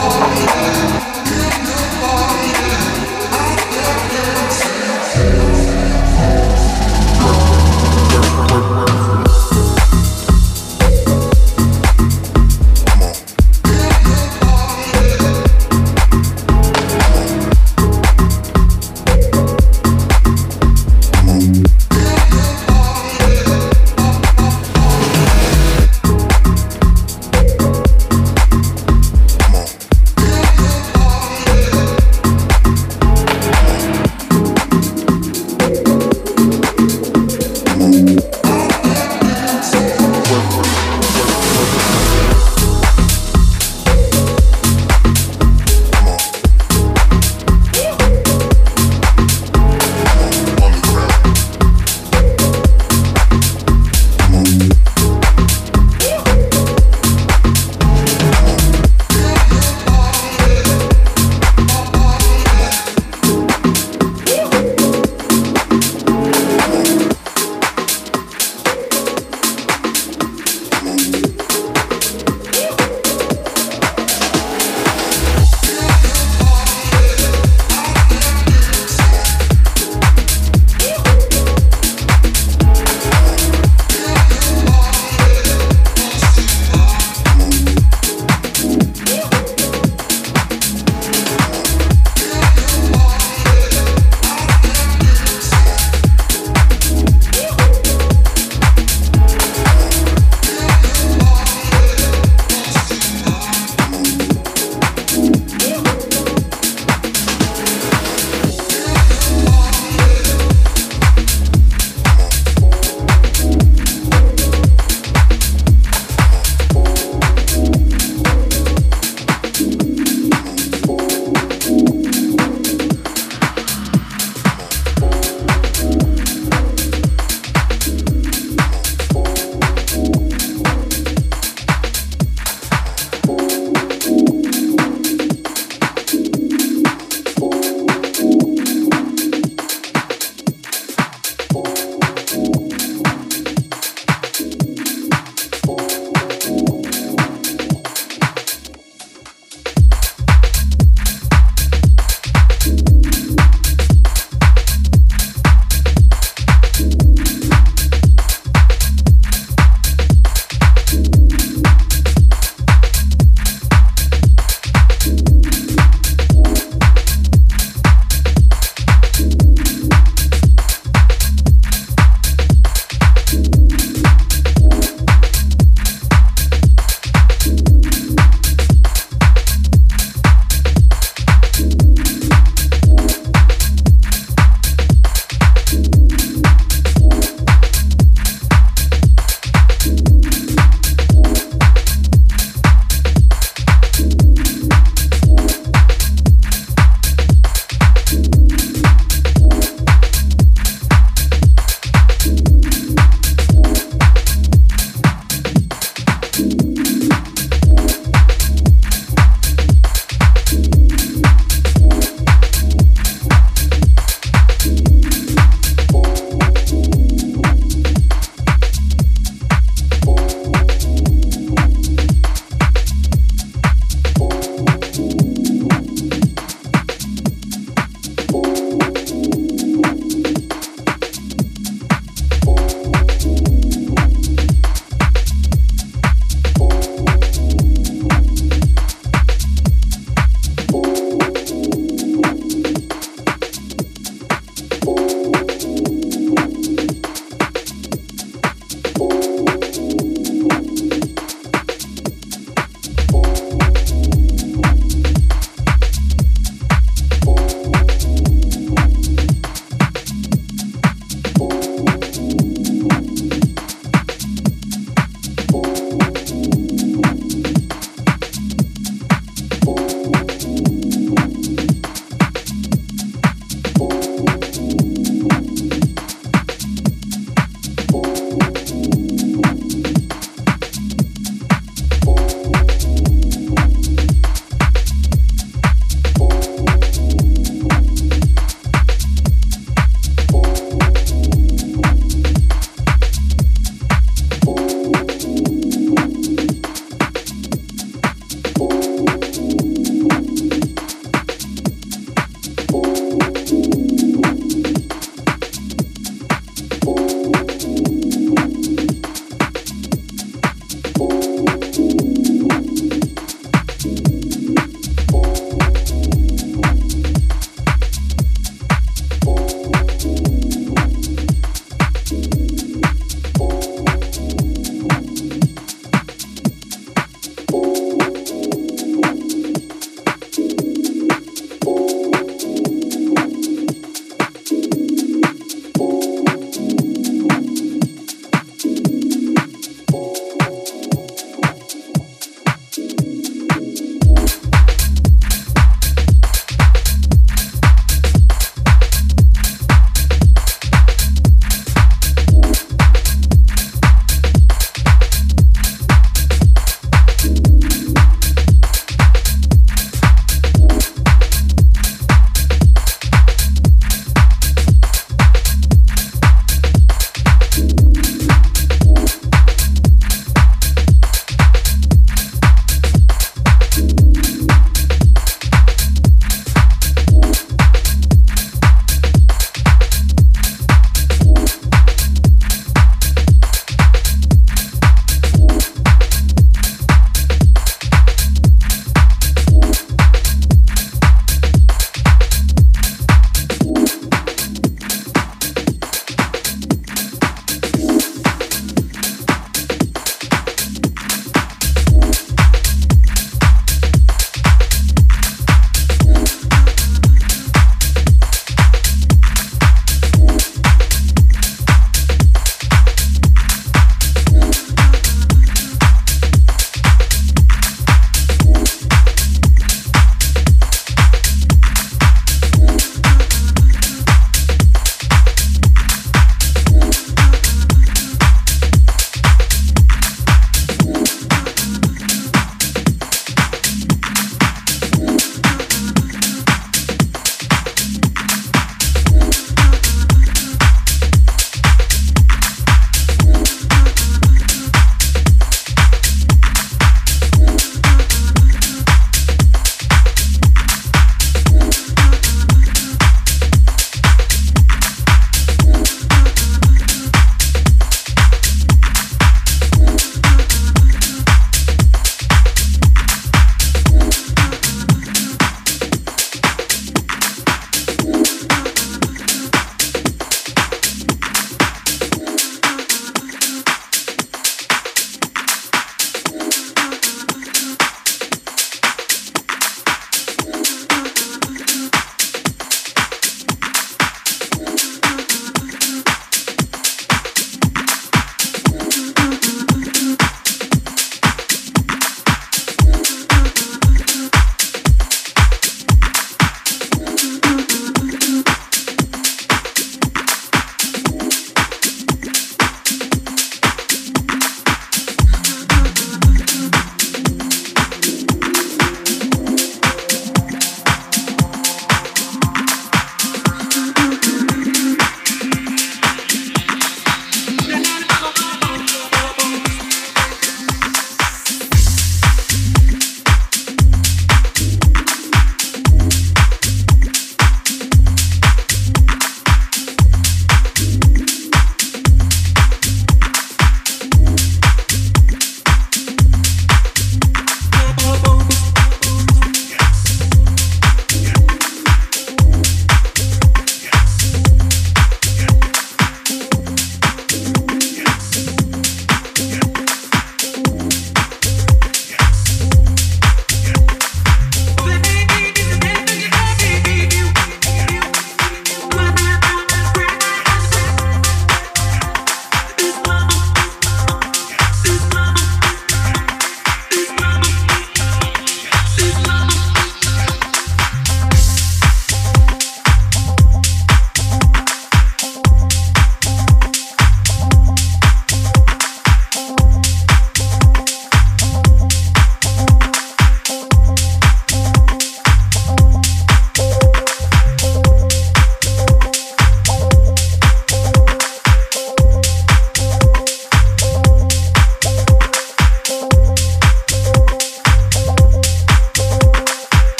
Oh yeah,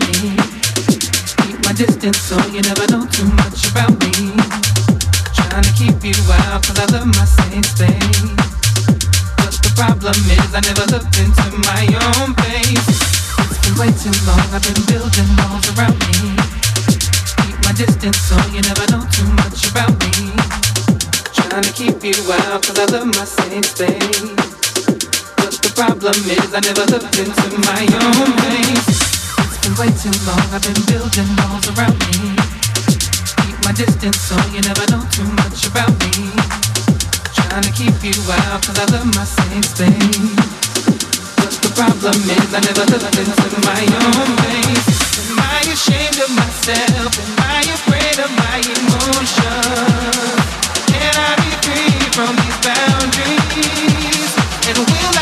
Keep my distance so you never know too much about me. Trying to keep you out cause I love my same space. But the problem is I never looked into my own face. It's been way too long, I've been building walls around me. Keep my distance so you never know too much about me. Trying to keep you out cause I love my space. But the problem is I never looked into my own face been waiting too long. I've been building walls around me. Keep my distance so you never know too much about me. Trying to keep you out cause I love my safe space. But the problem is I never look at this in my own way. Am I ashamed of myself? Am I afraid of my emotions? Can I be free from these boundaries? And will I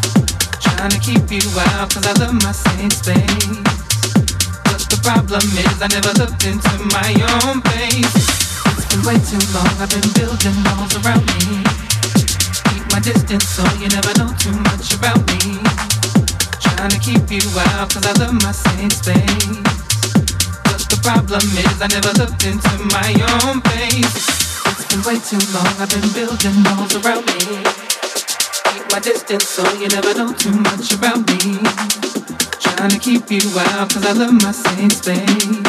trying to keep you out cause I love my safe space. But the problem is I never looked into my own face. It's been way too long, I've been building walls around me. Keep my distance so you never know too much about me. Trying to keep you out cause I love my safe space. But the problem is I never looked into my own face. It's been way too long, I've been building walls around me my distance so you never know too much about me. Trying to keep you out cause I love my same space.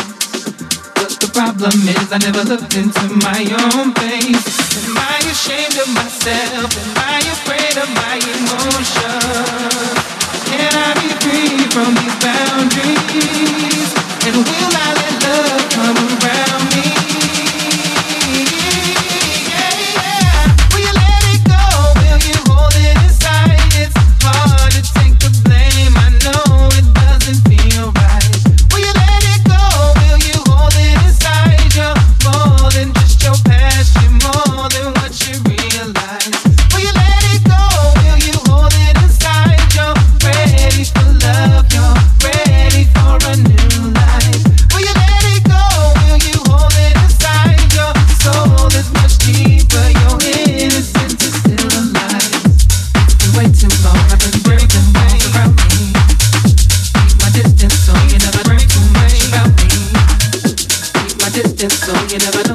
But the problem is I never looked into my own face. Am I ashamed of myself? Am I afraid of my emotions? Can I be free from these boundaries? And will I let love come around? so you never know.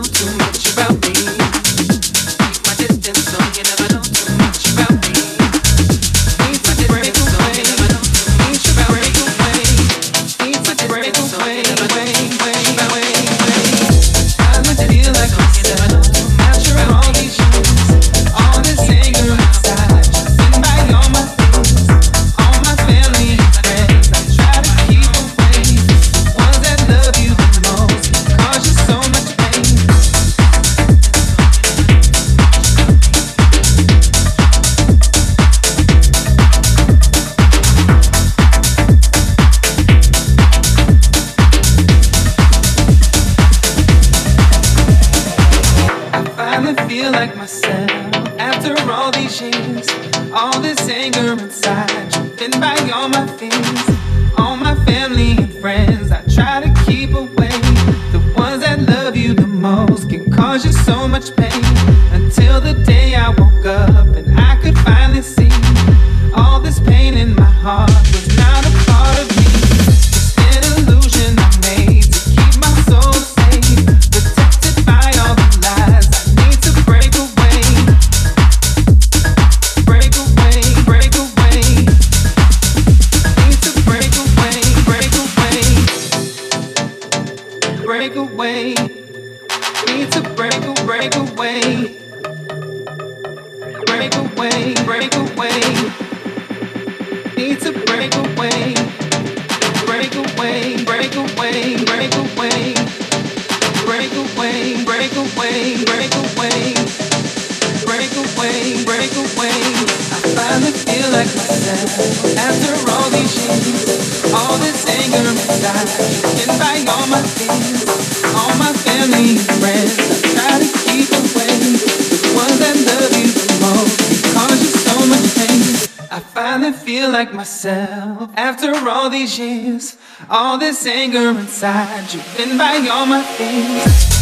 After all these years, all this anger inside, driven by all my fears, all my family and friends, I try to keep away. The ones that love you the most can cause you so much pain. Until the day I woke up. all this anger inside. You've been by all my things.